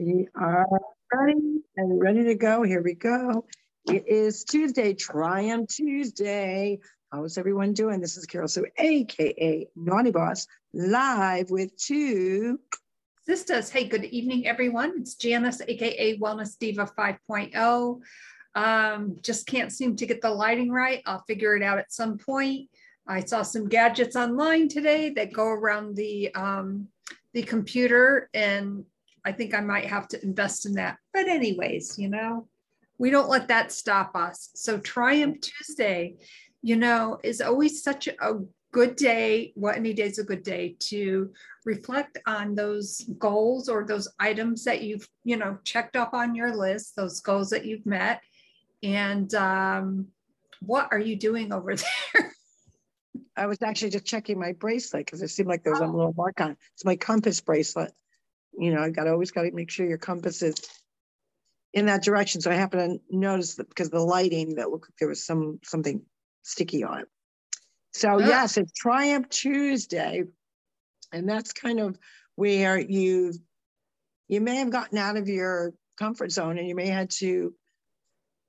We are ready and ready to go. Here we go. It is Tuesday, Triumph Tuesday. How's everyone doing? This is Carol Sue, aka Naughty Boss, live with two sisters. Hey, good evening, everyone. It's Janice, aka Wellness Diva 5.0. Um, just can't seem to get the lighting right. I'll figure it out at some point. I saw some gadgets online today that go around the um, the computer and I think I might have to invest in that. But, anyways, you know, we don't let that stop us. So, Triumph Tuesday, you know, is always such a good day. What any day is a good day to reflect on those goals or those items that you've, you know, checked off on your list, those goals that you've met. And um, what are you doing over there? I was actually just checking my bracelet because it seemed like there was oh. a little mark on it. It's my compass bracelet you know, I got always got to make sure your compass is in that direction. So I happened to notice that because the lighting that looked like there was some something sticky on it. So yeah. yes, it's Triumph Tuesday, and that's kind of where you you may have gotten out of your comfort zone and you may have to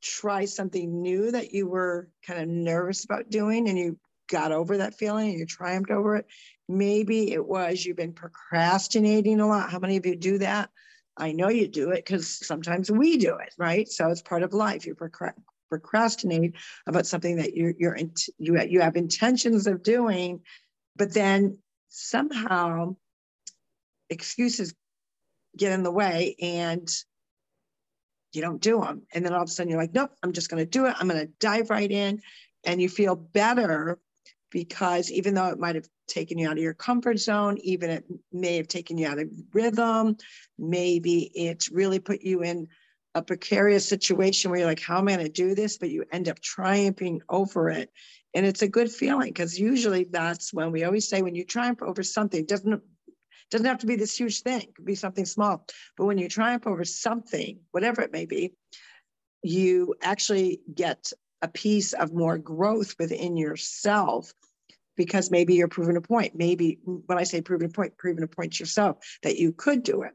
try something new that you were kind of nervous about doing and you got over that feeling and you triumphed over it. Maybe it was you've been procrastinating a lot. How many of you do that? I know you do it because sometimes we do it, right? So it's part of life. You procrastinate about something that you're, you're you you have intentions of doing, but then somehow excuses get in the way and you don't do them. And then all of a sudden you're like, nope, I'm just going to do it. I'm going to dive right in. And you feel better because even though it might have taken you out of your comfort zone, even it may have taken you out of rhythm, maybe it's really put you in a precarious situation where you're like, how am I going to do this? But you end up triumphing over it. And it's a good feeling because usually that's when we always say when you triumph over something, doesn't doesn't have to be this huge thing, it could be something small. But when you triumph over something, whatever it may be, you actually get a piece of more growth within yourself because maybe you're proving a point. Maybe when I say proving a point, proving a point yourself that you could do it.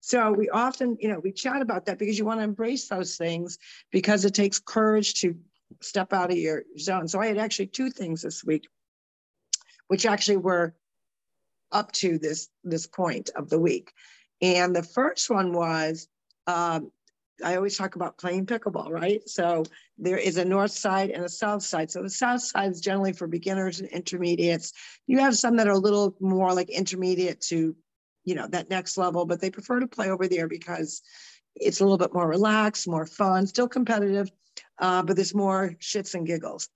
So we often, you know, we chat about that because you want to embrace those things because it takes courage to step out of your zone. So I had actually two things this week, which actually were up to this this point of the week. And the first one was um, I always talk about playing pickleball, right? So there is a north side and a south side. So the south side is generally for beginners and intermediates. You have some that are a little more like intermediate to, you know, that next level, but they prefer to play over there because it's a little bit more relaxed, more fun, still competitive, uh, but there's more shits and giggles.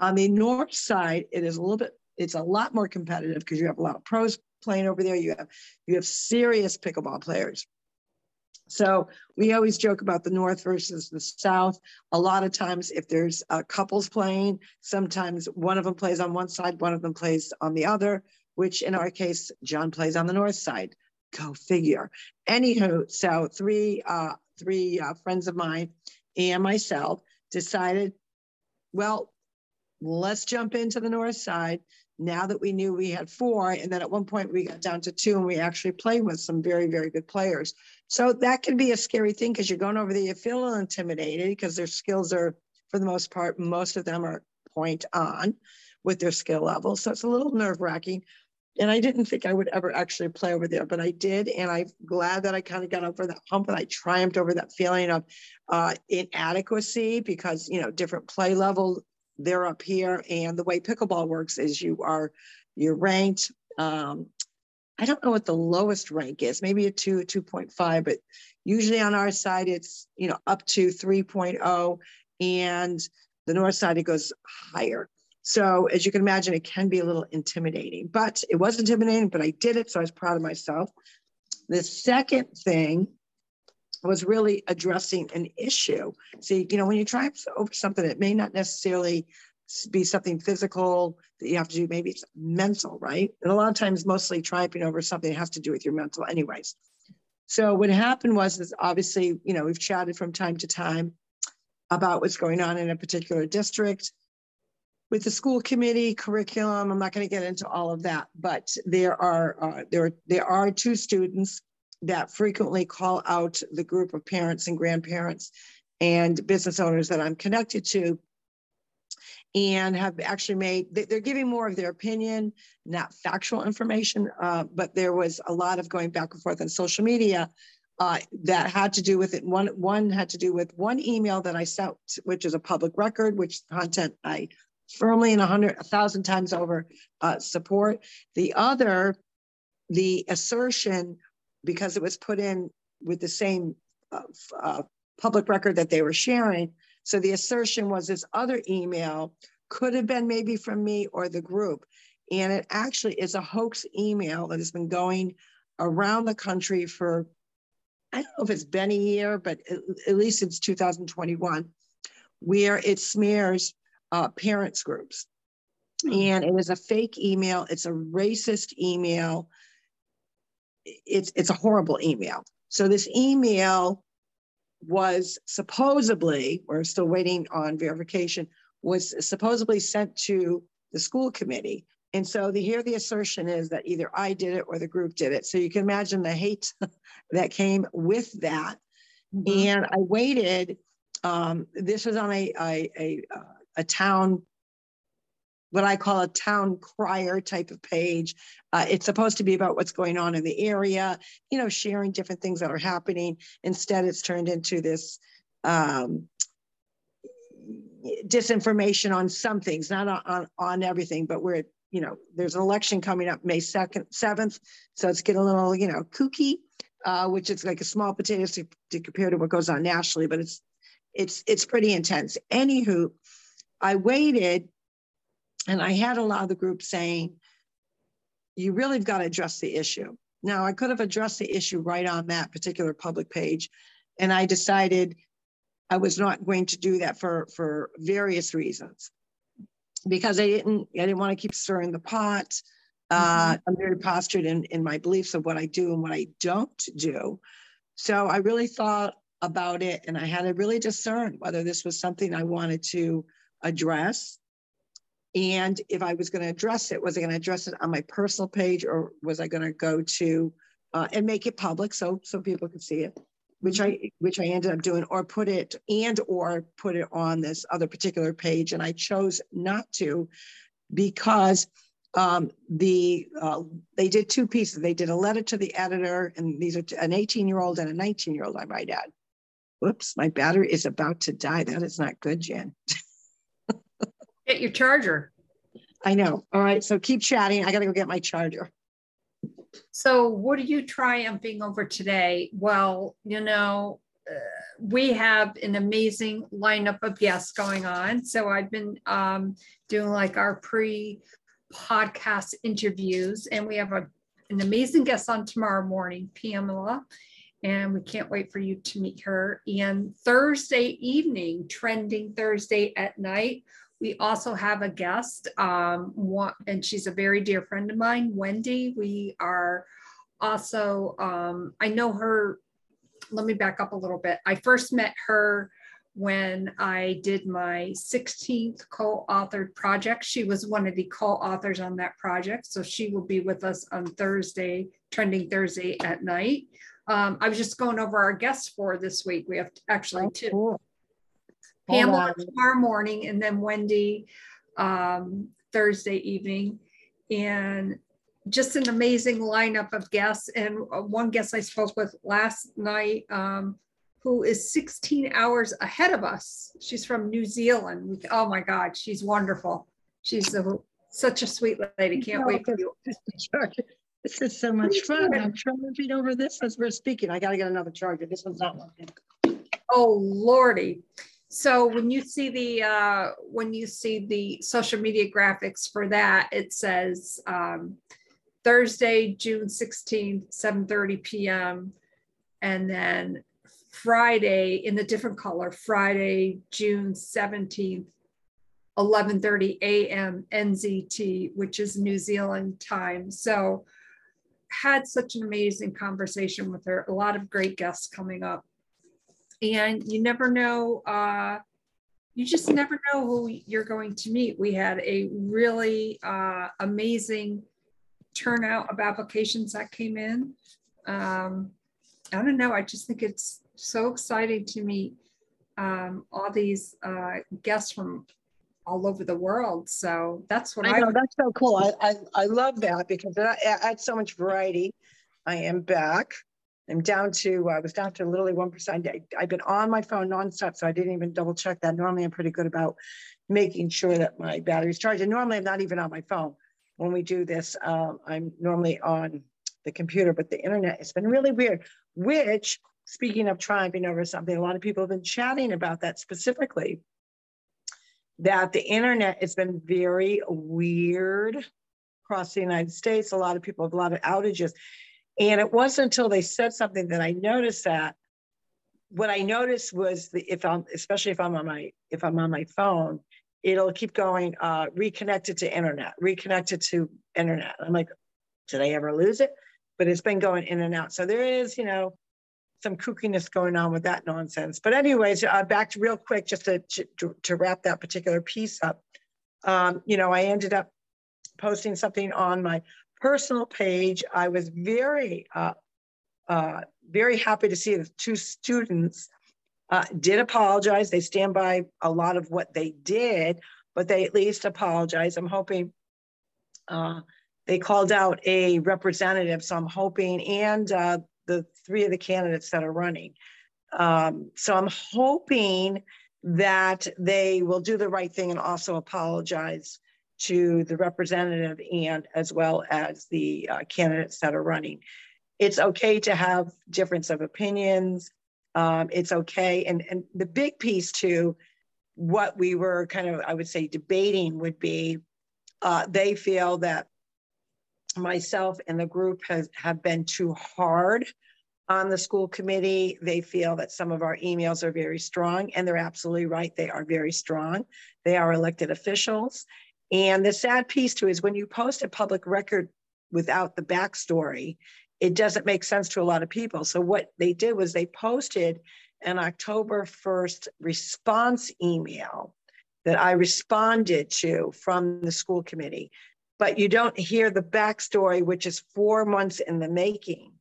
On the north side, it is a little bit, it's a lot more competitive because you have a lot of pros playing over there. You have you have serious pickleball players. So we always joke about the North versus the South. A lot of times, if there's uh, couples playing, sometimes one of them plays on one side, one of them plays on the other, which in our case, John plays on the North side. Go figure. Anywho, so three, uh, three uh, friends of mine and myself decided, well, let's jump into the North side now that we knew we had four, and then at one point we got down to two, and we actually played with some very, very good players. So that can be a scary thing because you're going over there, you feel a little intimidated because their skills are, for the most part, most of them are point on with their skill level. So it's a little nerve wracking. And I didn't think I would ever actually play over there, but I did. And I'm glad that I kind of got over that hump and I triumphed over that feeling of uh, inadequacy because, you know, different play level they're up here. And the way pickleball works is you are you're ranked. Um, I don't know what the lowest rank is, maybe a two, a 2.5, but usually on our side it's you know up to 3.0, and the north side it goes higher. So as you can imagine, it can be a little intimidating, but it was intimidating, but I did it, so I was proud of myself. The second thing was really addressing an issue. See, you know, when you try over something, it may not necessarily be something physical that you have to do. Maybe it's mental, right? And a lot of times, mostly triumphing over something has to do with your mental, anyways. So what happened was, is obviously, you know, we've chatted from time to time about what's going on in a particular district with the school committee curriculum. I'm not going to get into all of that, but there are uh, there there are two students that frequently call out the group of parents and grandparents and business owners that I'm connected to and have actually made, they're giving more of their opinion, not factual information, uh, but there was a lot of going back and forth on social media uh, that had to do with it. One, one had to do with one email that I sent, which is a public record, which content I firmly and a hundred, a thousand times over uh, support. The other, the assertion, because it was put in with the same uh, uh, public record that they were sharing. So the assertion was this other email could have been maybe from me or the group. And it actually is a hoax email that has been going around the country for, I don't know if it's been a year, but at, least since 2021, where it smears uh, parents groups. Hmm. And it is a fake email. It's a racist email. It's, it's a horrible email. So this email was supposedly, we're still waiting on verification, was supposedly sent to the school committee. And so the, here the assertion is that either I did it or the group did it. So you can imagine the hate that came with that. Mm-hmm. And I waited. Um, this was on a, a, a, a town what I call a town crier type of page. Uh, it's supposed to be about what's going on in the area, you know, sharing different things that are happening. Instead, it's turned into this um, disinformation on some things, not on, on, on everything, but we're, you know, there's an election coming up May 2nd, 7th. So it's getting a little, you know, kooky, uh, which is like a small potato to, to compare to what goes on nationally, but it's, it's, it's pretty intense. Anywho, I waited and I had a lot of the group saying, you really got to address the issue. Now, I could have addressed the issue right on that particular public page. And I decided I was not going to do that for, for various reasons. Because I didn't, I didn't want to keep stirring the pot. Uh, mm-hmm. I'm very postured in, in my beliefs of what I do and what I don't do. So I really thought about it and I had to really discern whether this was something I wanted to address and if I was going to address it, was I going to address it on my personal page or was I going to go to uh, and make it public so so people could see it, which I which I ended up doing, or put it and or put it on this other particular page, and I chose not to because um, the uh, they did two pieces. They did a letter to the editor, and these are an 18 year old and a 19 year old. I might add. Whoops, my battery is about to die. That is not good, Jen. Get your charger. I know. All right. So keep chatting. I got to go get my charger. So, what are you triumphing over today? Well, you know, uh, we have an amazing lineup of guests going on. So, I've been um, doing like our pre podcast interviews, and we have a, an amazing guest on tomorrow morning, Pamela. And we can't wait for you to meet her. And Thursday evening, trending Thursday at night, we also have a guest, um, one, and she's a very dear friend of mine, Wendy. We are also, um, I know her, let me back up a little bit. I first met her when I did my 16th co-authored project. She was one of the co-authors on that project. So she will be with us on Thursday, trending Thursday at night. Um, I was just going over our guests for this week. We have actually oh, two. Cool. Pamela tomorrow morning, and then Wendy um, Thursday evening. And just an amazing lineup of guests. And uh, one guest I spoke with last night, um, who is 16 hours ahead of us. She's from New Zealand. Oh my God, she's wonderful. She's a, such a sweet lady. Can't no, wait for you. This is so much fun. I'm trying to beat over this as we're speaking. I got to get another charger. This one's not working. Oh, Lordy. So when you see the uh, when you see the social media graphics for that, it says um, Thursday, June 16th, 7:30 p.m. and then Friday in a different color, Friday, June 17th, 11:30 a.m. NZT, which is New Zealand time. So had such an amazing conversation with her. A lot of great guests coming up and you never know uh, you just never know who you're going to meet we had a really uh, amazing turnout of applications that came in um, I don't know. I just think it's so exciting to meet um, all these uh, guests from all over the world. So that's what I, I know. That's so cool. I, I, I love that because that adds so much variety. I am back. I'm down to, I was down to literally 1%. I, I've been on my phone nonstop, so I didn't even double check that. Normally, I'm pretty good about making sure that my battery's charged. And normally, I'm not even on my phone. When we do this, um, I'm normally on the computer, but the internet has been really weird, which, speaking of triumphing over something, a lot of people have been chatting about that specifically that the internet has been very weird across the United States. A lot of people have a lot of outages. And it wasn't until they said something that I noticed that what I noticed was the, if I'm, especially if I'm on my, if I'm on my phone, it'll keep going, uh, reconnected to internet, reconnected to internet. I'm like, did I ever lose it? But it's been going in and out. So there is, you know, some kookiness going on with that nonsense. But anyways, uh, back to real quick, just to, to, to wrap that particular piece up. Um, you know, I ended up posting something on my personal page. I was very, uh, uh, very happy to see the two students uh, did apologize. They stand by a lot of what they did, but they at least apologize. I'm hoping uh, they called out a representative, so I'm hoping, and uh, the three of the candidates that are running. Um, so I'm hoping that they will do the right thing and also apologize to the representative and as well as the uh, candidates that are running. It's okay to have difference of opinions. Um, it's okay. And, and the big piece to what we were kind of, I would say, debating would be uh, they feel that myself and the group has have been too hard on the school committee. They feel that some of our emails are very strong, and they're absolutely right. They are very strong. They are elected officials. And the sad piece too is when you post a public record without the backstory, it doesn't make sense to a lot of people. So what they did was they posted an October 1st response email that I responded to from the school committee but you don't hear the backstory, which is four months in the making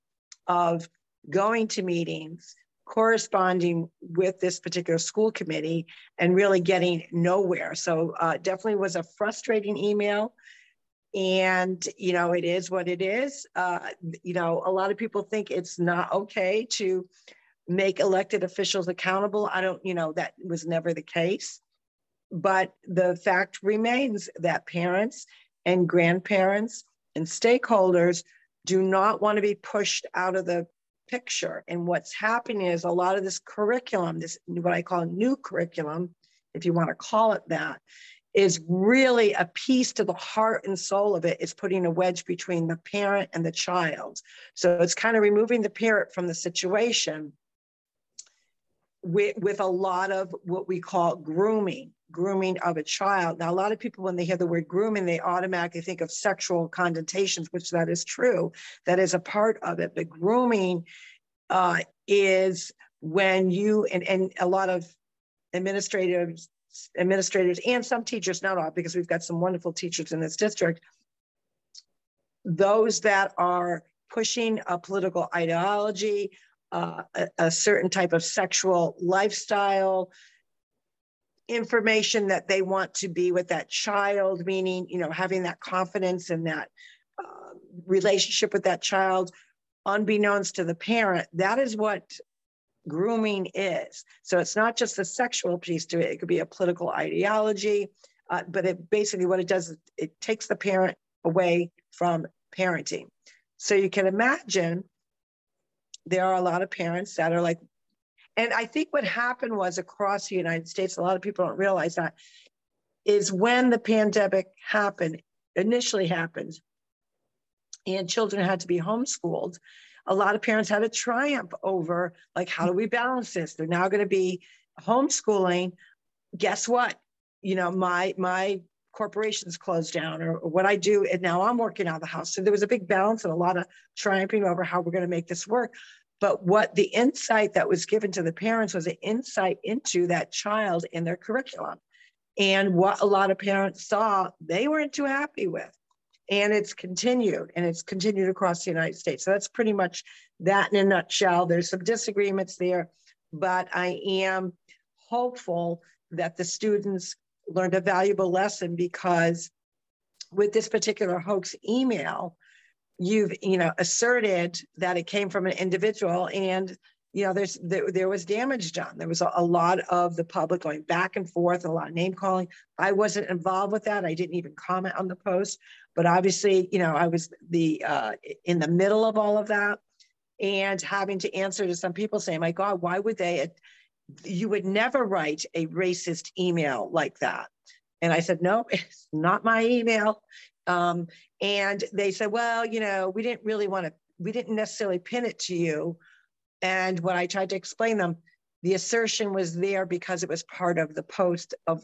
of going to meetings, corresponding with this particular school committee, and really getting nowhere. So uh, definitely was a frustrating email. And, you know, it is what it is. Uh, you know, a lot of people think it's not okay to make elected officials accountable. I don't, you know, that was never the case. But the fact remains that parents and grandparents and stakeholders do not want to be pushed out of the picture. And what's happening is a lot of this curriculum, this what I call new curriculum, if you want to call it that, is really a piece to the heart and soul of it is putting a wedge between the parent and the child. So it's kind of removing the parent from the situation with, with a lot of what we call grooming grooming of a child. Now, a lot of people, when they hear the word grooming, they automatically think of sexual connotations, which that is true. That is a part of it. But grooming uh, is when you and, and a lot of administrators administrators and some teachers not all because we've got some wonderful teachers in this district those that are pushing a political ideology uh, a, a, certain type of sexual lifestyle information that they want to be with that child, meaning, you know, having that confidence and that uh, relationship with that child, unbeknownst to the parent. That is what grooming is. So it's not just the sexual piece to it, it could be a political ideology, uh, but it basically what it does is it takes the parent away from parenting. So you can imagine there are a lot of parents that are like, and I think what happened was across the United States, a lot of people don't realize that, is when the pandemic happened, initially happened, and children had to be homeschooled, a lot of parents had a triumph over, like, how do we balance this? They're now going to be homeschooling. Guess what? You know, my my corporations closed down or, or, what I do, and now I'm working out of the house. So there was a big balance and a lot of triumphing over how we're going to make this work. But what the insight that was given to the parents was an insight into that child in their curriculum. And what a lot of parents saw, they weren't too happy with. and it's continued and it's continued across the United States. So that's pretty much that in a nutshell. There's some disagreements there, but I am hopeful that the students learned a valuable lesson because with this particular hoax email, you've you know asserted that it came from an individual and you know there's there, there was damage done. There was a, a, lot of the public going back and forth a lot of name calling. I wasn't involved with that. I didn't even comment on the post but obviously you know i was the uh, in the middle of all of that and having to answer to some people saying my god why would they you would never write a racist email like that. And i said no it's not my email um, and they said, well, you know, we didn't really want to, we didn't necessarily pin it to you. And when I tried to explain them, the assertion was there because it was part of the post of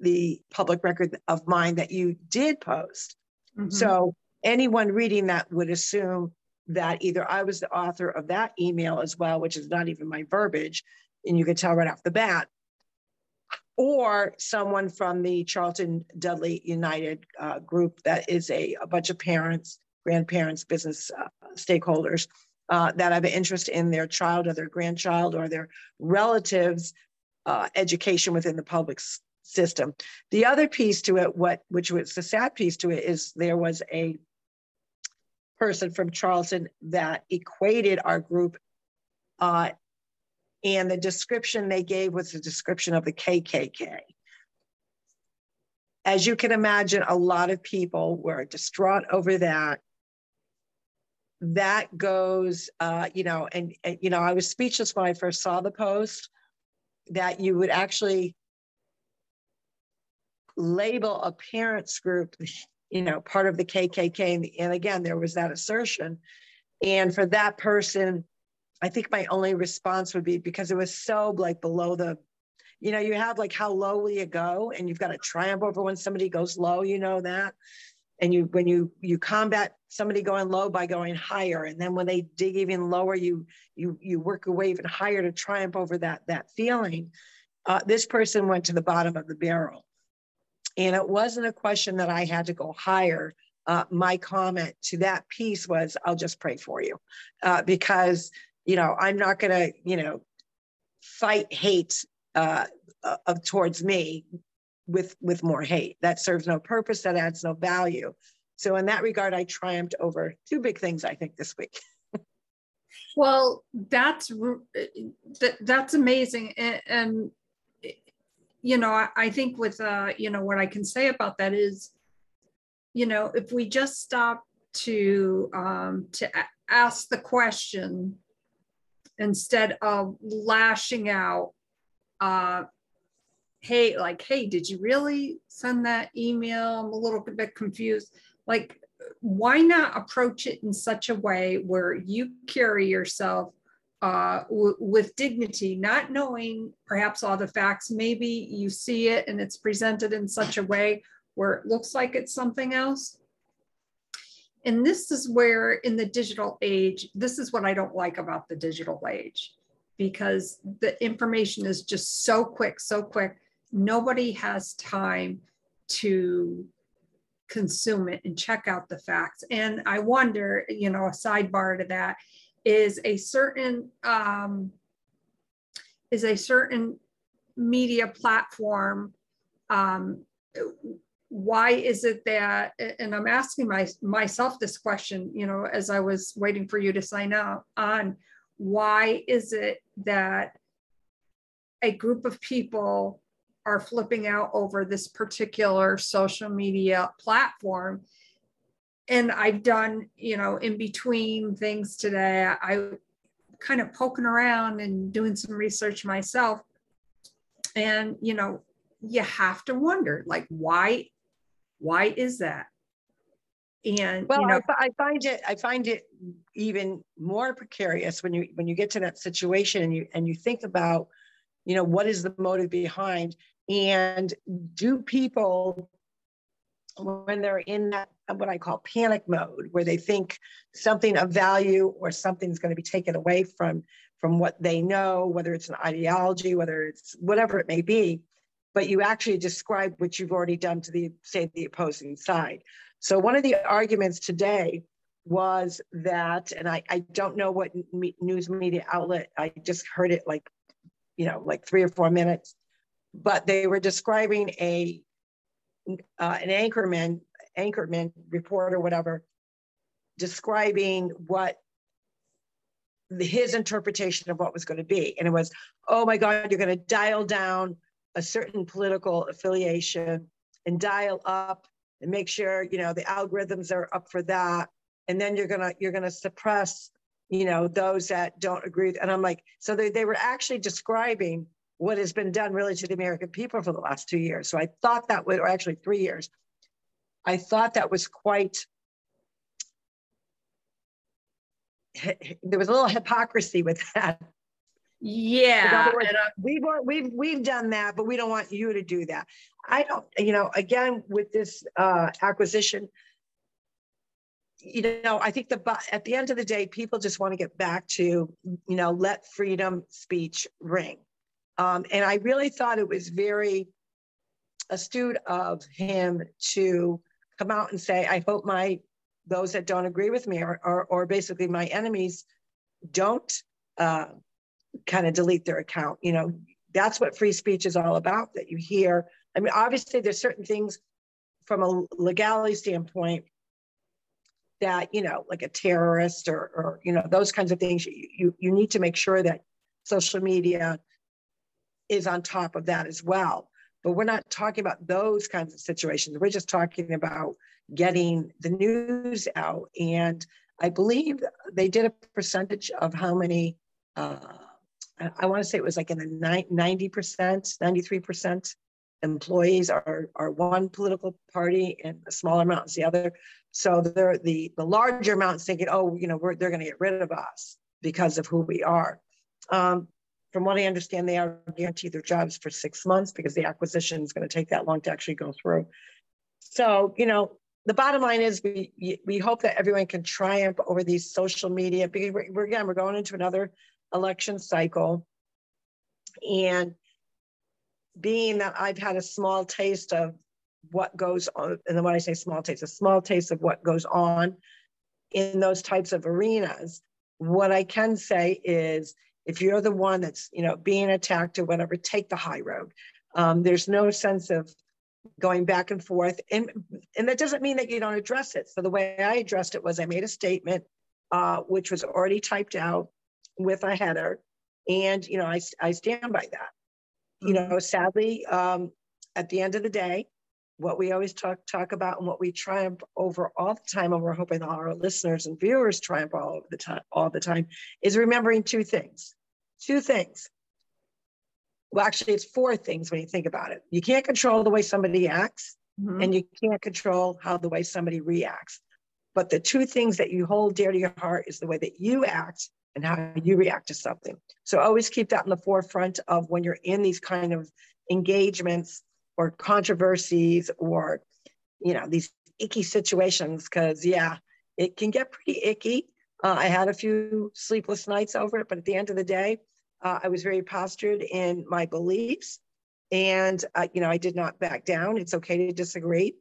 the public record of mine that you did post. Mm-hmm. So anyone reading that would assume that either I was the author of that email as well, which is not even my verbiage, and you could tell right off the bat, or someone from the Charlton Dudley United uh, group that is a, a, bunch of parents, grandparents, business uh, stakeholders uh, that have an interest in their child or their grandchild or their relatives' uh, education within the public s- system. The other piece to it, what which was the sad piece to it, is there was a person from Charlton that equated our group uh, and the description they gave was a description of the KKK. As you can imagine, a lot of people were distraught over that. That goes, uh, you know, and, and, you know, I was speechless when I first saw the post that you would actually label a parents group, you know, part of the KKK. And, and again, there was that assertion. And for that person I think my only response would be because it was so like below the, you know, you have like how low will you go, and you've got to triumph over when somebody goes low. You know that, and you when you you combat somebody going low by going higher, and then when they dig even lower, you you you work your way even higher to triumph over that that feeling. Uh, this person went to the bottom of the barrel, and it wasn't a question that I had to go higher. Uh, my comment to that piece was, "I'll just pray for you," uh, because you know, I'm not going to, you know, fight hate uh, of towards me with with more hate. That serves no purpose. That adds no value. So in that regard, I triumphed over two big things. I think this week. well, that's that, that's amazing, and, and you know, I, I think with uh, you know what I can say about that is, you know, if we just stop to um, to ask the question instead of lashing out uh hey like hey did you really send that email i'm a little bit confused like why not approach it in such a way where you carry yourself uh, w- with dignity, not knowing perhaps all the facts. Maybe you see it and it's presented in such a way where it looks like it's something else. And this is where, in the digital age, this is what I don't like about the digital age because the information is just so quick, so quick. Nobody has time to consume it and check out the facts. And I wonder, you know, a sidebar to that is a certain um, is a certain media platform um, why is it that and i'm asking my, myself this question you know as i was waiting for you to sign up on why is it that a group of people are flipping out over this particular social media platform? And i've done you know in between things today i kind of poking around and doing some research myself. And you know you have to wonder like why why is that? And well, you know, I, I find it I find it even more precarious when you when you get to that situation and you and you think about, you know, what is the motive behind and do people when they're in that what I call panic mode, where they think something of value or something's going to be taken away from from what they know, whether it's an ideology, whether it's whatever it may be, but you actually describe what you've already done to the, say, the opposing side. So one of the arguments today was that, and I, I don't know what me, news media outlet, I just heard it like, you know, like three or four minutes, but they were describing a uh, an anchorman, anchorman report or whatever, describing what his interpretation of what was going to be. And it was, oh my God, you're going to dial down a certain political affiliation and dial up and make sure, you know, the algorithms are up for that. And then you're gonna you're gonna suppress, you know, those that don't agree. And I'm like, so they, they were actually describing what has been done really to the American people for the last two years. So I thought that was, or actually three years, I thought that was quite, there was a little hypocrisy with that. Yeah. Words, we've, we've, we've done that, but we don't want you to do that. I don't, you know, again, with this uh, acquisition, you know, I think the at the end of the day, people just want to get back to, you know, let freedom speech ring. Um, and I really thought it was very astute of him to come out and say, I hope my those that don't agree with me or, or, or basically my enemies don't uh, kind of delete their account. You know, that's what free speech is all about, that you hear. I mean, obviously there's certain things from a legality standpoint that, you know, like a terrorist or, or you know, those kinds of things, you, you, you need to make sure that social media is on top of that as well. But we're not talking about those kinds of situations. We're just talking about getting the news out. And I believe they did a percentage of how many, uh, I want to say it was like in the 90%, 93% employees are, are one political party and a smaller amount is the other. So they're the, the larger amounts thinking, oh, you know, they're going to get rid of us because of who we are. Um, from what I understand, they are guaranteed their jobs for six months because the acquisition is going to take that long to actually go through. So, you know, the bottom line is we we hope that everyone can triumph over these social media because we're, we're again we're going into another election cycle, and being that I've had a small taste of what goes on, and when I say small taste, a small taste of what goes on in those types of arenas, what I can say is if you're the one that's you know being attacked or whatever take the high road. Um, there's no sense of going back and forth. And and that doesn't mean that you don't address it. So the way i addressed it was i made a statement uh, which was already typed out with a header and you know i, I stand by that you know mm-hmm. sadly um, at the end of the day what we always talk talk about and what we triumph over all the time and we're hoping all our listeners and viewers triumph all the time all the time is remembering two things two things. Well, actually, it's four things when you think about it. You can't control the way somebody acts, mm-hmm. and you can't control how the way somebody reacts. But the two things that you hold dear to your heart is the way that you act and how you react to something. So always keep that in the forefront of when you're in these kind of engagements or controversies or you know these icky situations because yeah it can get pretty icky uh, I had a few sleepless nights over it, but at the end of the day, uh, I was very postured in my beliefs. And, uh, you know, I did not back down. It's okay to disagree.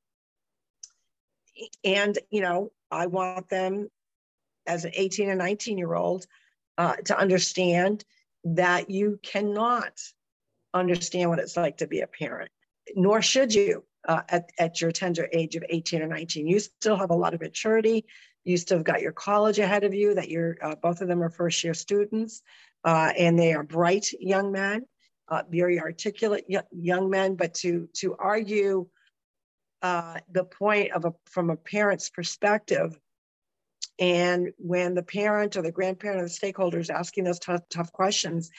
And, you know, I want them as an 18 and 19 year old uh, to understand that you cannot understand what it's like to be a parent, nor should you. Uh, at, at your tender age of 18 or 19. You still have a lot of maturity you still have got your college ahead of you that you're uh, both of them are first year students uh, and they are bright young men uh, very articulate young men but to to argue uh, the point of a from a parent's perspective and when the parent or the grandparent or the stakeholders asking those tough tough questions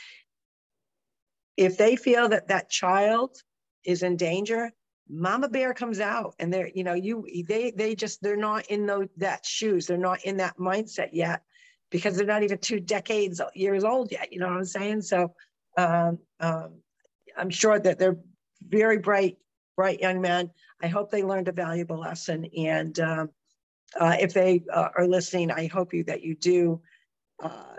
if they feel that that child is in danger mama bear comes out and they're you know you they they just they're not in those that shoes. They're not in that mindset yet because they're not even two decades years old yet. You know what i'm saying? So um, um, i'm sure that they're very bright bright young men. I hope they learned a valuable lesson and um, uh, if they uh, are listening i hope you that you do uh,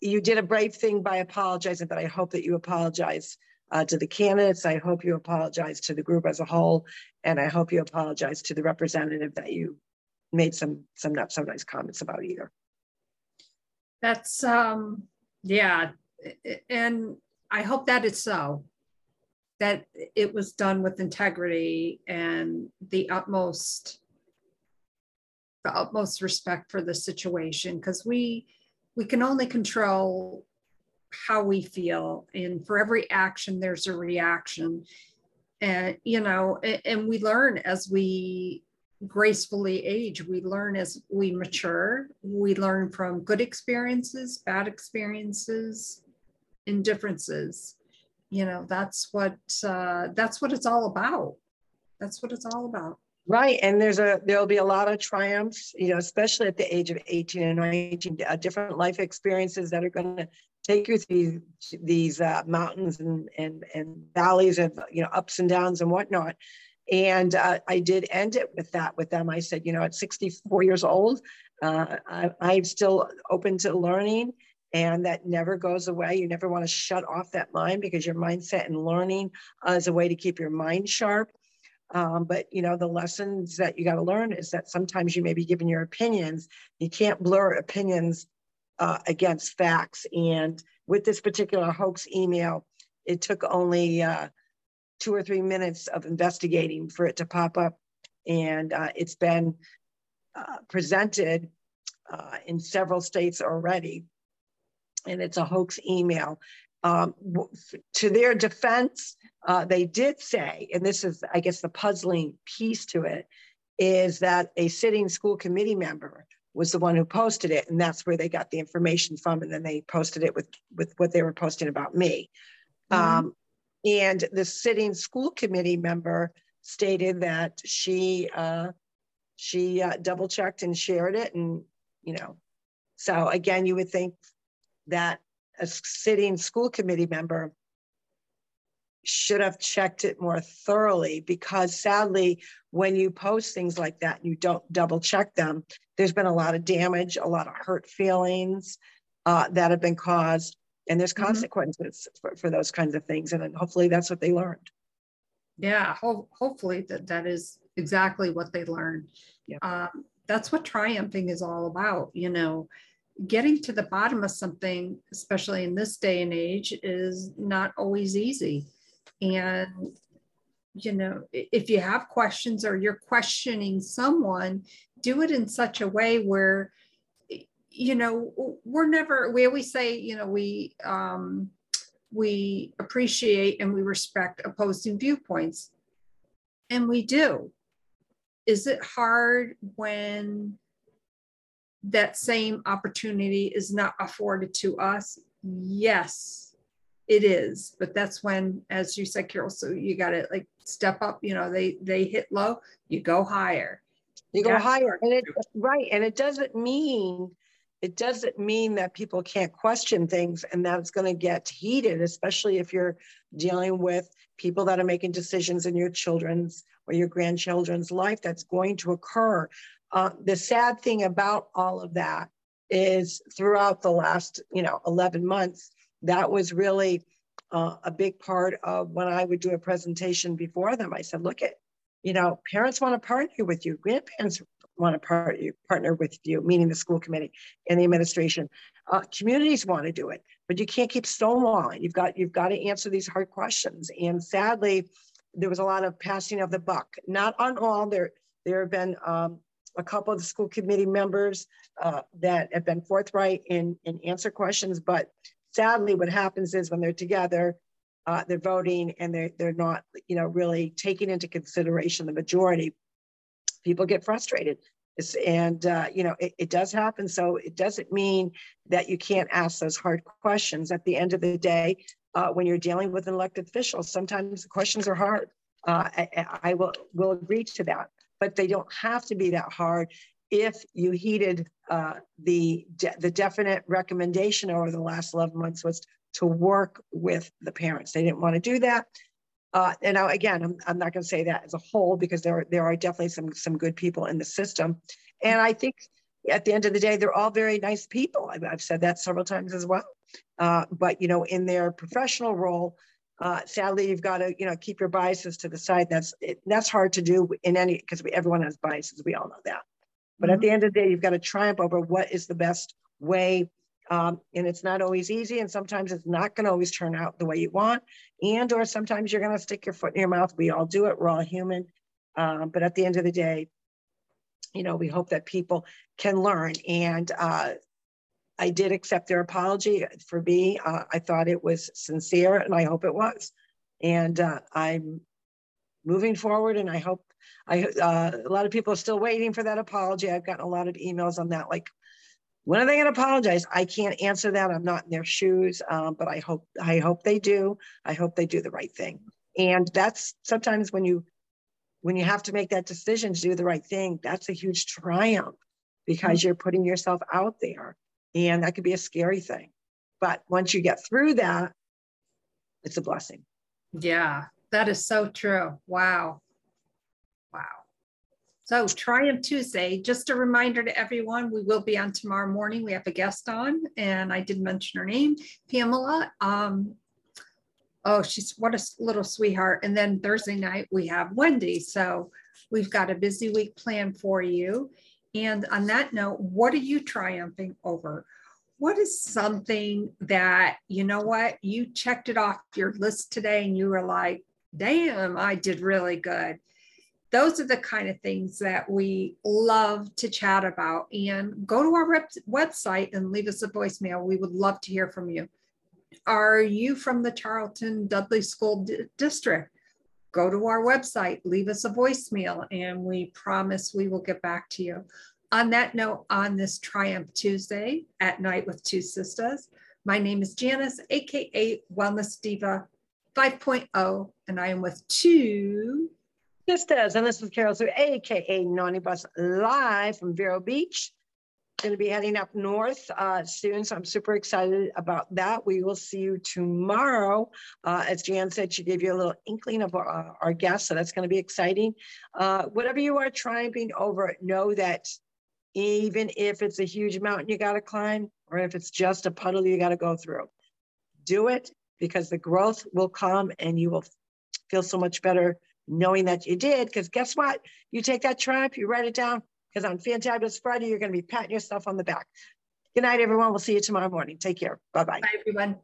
you did a brave thing by apologizing but i hope that you apologize uh, to the candidates. I hope you apologize to the group as a whole, and I hope you apologize to the representative that you made some some not so nice comments about either. That's um yeah, and I hope that is so. That it was done with integrity and the utmost the utmost respect for the situation because we we can only control how we feel and for every action there's a reaction. And you know and, and we learn as we gracefully age. We learn as we mature. We learn from good experiences bad experiences indifferences you know that's what uh, that's what it's all about that's what it's all about Right. And there's a, there'll be a lot of triumphs, you know, especially at the age of 18 and 19, uh, different life experiences that are going to take you through these, uh, mountains and, and, and valleys of, you know, ups and downs and whatnot. And uh, I did end it with that with them. I said, you know, at 64 years old, uh, I, I'm still open to learning and that never goes away. You never want to shut off that mind because your mindset and learning uh, is a way to keep your mind sharp. Um, but you know, the lessons that you got to learn is that sometimes you may be given your opinions. You can't blur opinions uh, against facts. And with this particular hoax email, it took only uh, two or three minutes of investigating for it to pop up. And uh, it's been uh, presented uh, in several states already. And it's a hoax email. Um, to their defense, uh, they did say, and this is, I guess, the puzzling piece to it, is that a sitting school committee member was the one who posted it, and that's where they got the information from, and then they posted it with with what they were posting about me. Mm-hmm. Um, and the sitting school committee member stated that she uh, she uh, double checked and shared it, and you know, so again, you would think that a sitting school committee member should have checked it more thoroughly because sadly when you post things like that and you don't double check them there's been a lot of damage a lot of hurt feelings uh, that have been caused and there's mm-hmm. consequences mm-hmm. for, for, those kinds of things and hopefully that's what they learned yeah ho- hopefully that that is exactly what they learned yeah. um, that's what triumphing is all about you know getting to the bottom of something, especially in this day and age, is not always easy. And, you know, if you have questions or you're questioning someone, do it in such a way where, you know, we're never, we always say, you know, we, um, we appreciate and we respect opposing viewpoints. And we do. Is it hard when that same opportunity is not afforded to us? Yes, it is. But that's when, as you said, Carol, so you got to like step up, you know, they they hit low, you go higher. You go higher. And it right. And it doesn't mean it doesn't mean that people can't question things and that it's going to get heated, especially if you're dealing with people that are making decisions in your children's or your grandchildren's life that's going to occur. Uh, the sad thing about all of that is throughout the last, you know, 11 months, that was really uh, a big part of when I would do a presentation before them. I said, look at, you know, parents want to partner with you, grandparents want to part, partner with you, meaning the school committee and the administration. Uh, communities want to do it, but you can't keep stonewalling. You've got you've got to answer these hard questions. And sadly, there was a lot of passing of the buck. Not on all. There there have been um, a couple of the school committee members uh, that have been forthright in, in answer questions, but sadly what happens is when they're together, uh, they're voting and they're, they're not, you know, really taking into consideration the majority, people get frustrated. It's, and, uh, you know, it, it does happen. So it doesn't mean that you can't ask those hard questions. At the end of the day, uh, when you're dealing with an elected official, sometimes the questions are hard. Uh, I, I, will will agree to that but they don't have to be that hard if you heeded uh, the, de- the definite recommendation over the last 11 months was to work with the parents. They didn't want to do that. Uh, and now, again, I'm, I'm not going to say that as a whole because there are, there are definitely some, some good people in the system. And I think at the end of the day, they're all very nice people. I've, I've said that several times as well. Uh, but, you know, in their professional role, Uh, sadly, you've got to, you know, keep your biases to the side. That's it, that's hard to do in any because everyone has biases. We all know that. But mm-hmm. at the end of the day, you've got to triumph over what is the best way. Um, and it's not always easy, and sometimes it's not going to always turn out the way you want. And or sometimes you're going to stick your foot in your mouth. We all do it. We're all human. Um, but at the end of the day, you know, we hope that people can learn. And uh, I did accept their apology for me. Uh, I thought it was sincere, and I hope it was. And uh, I'm moving forward, and I hope I uh, a lot of people are still waiting for that apology. I've gotten a lot of emails on that, like, when are they going to apologize? I can't answer that. I'm not in their shoes, um, but I hope I hope they do. I hope they do the right thing. And that's sometimes when you when you have to make that decision to do the right thing, that's a huge triumph because mm-hmm. you're putting yourself out there and that could be a scary thing. But once you get through that, it's a blessing. Yeah, that is so true. Wow. Wow. So, Triumph Tuesday, just a reminder to everyone, we will be on tomorrow morning. We have a guest on, and I did mention her name, Pamela. Um, oh, she's what a little sweetheart. And then Thursday night, we have Wendy. So, we've got a busy week planned for you. And on that note, what are you triumphing over? What is something that, you know what, you checked it off your list today and you were like, damn, I did really good. Those are the kind of things that we love to chat about. And go to our rep- website and leave us a voicemail. We would love to hear from you. Are you from the Charlton Dudley School D- District? Go to our website, leave us a voicemail, and we promise we will get back to you. On that note, on this Triumph Tuesday at night with two sisters, my name is Janice, AKA Wellness Diva 5.0, and I am with two sisters. And this is Carol Sue, AKA Naughty Bus, live from Vero Beach going to be heading up north uh, soon, so I'm super excited about that. We will see you tomorrow. Uh, as Jan said, she gave you a little inkling of our, uh, our guests, so that's going to be exciting. Uh, whatever you are triumphing over, know that even if it's a huge mountain you got to climb, or if it's just a puddle you got to go through, do it because the growth will come and you will feel so much better knowing that you did. Because guess what? You take that triumph, you write it down, because on Fantabulous Friday, you're going to be patting yourself on the back. Good night, everyone. We'll see you tomorrow morning. Take care. Bye-bye. Bye, everyone.